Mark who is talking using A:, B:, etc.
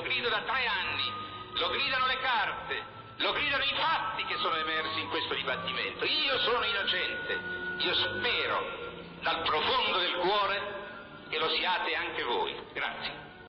A: lo grido da tre anni, lo gridano le carte, lo gridano i fatti che sono emersi in questo dibattimento. Io sono innocente, io spero dal profondo del cuore che lo siate anche voi. Grazie.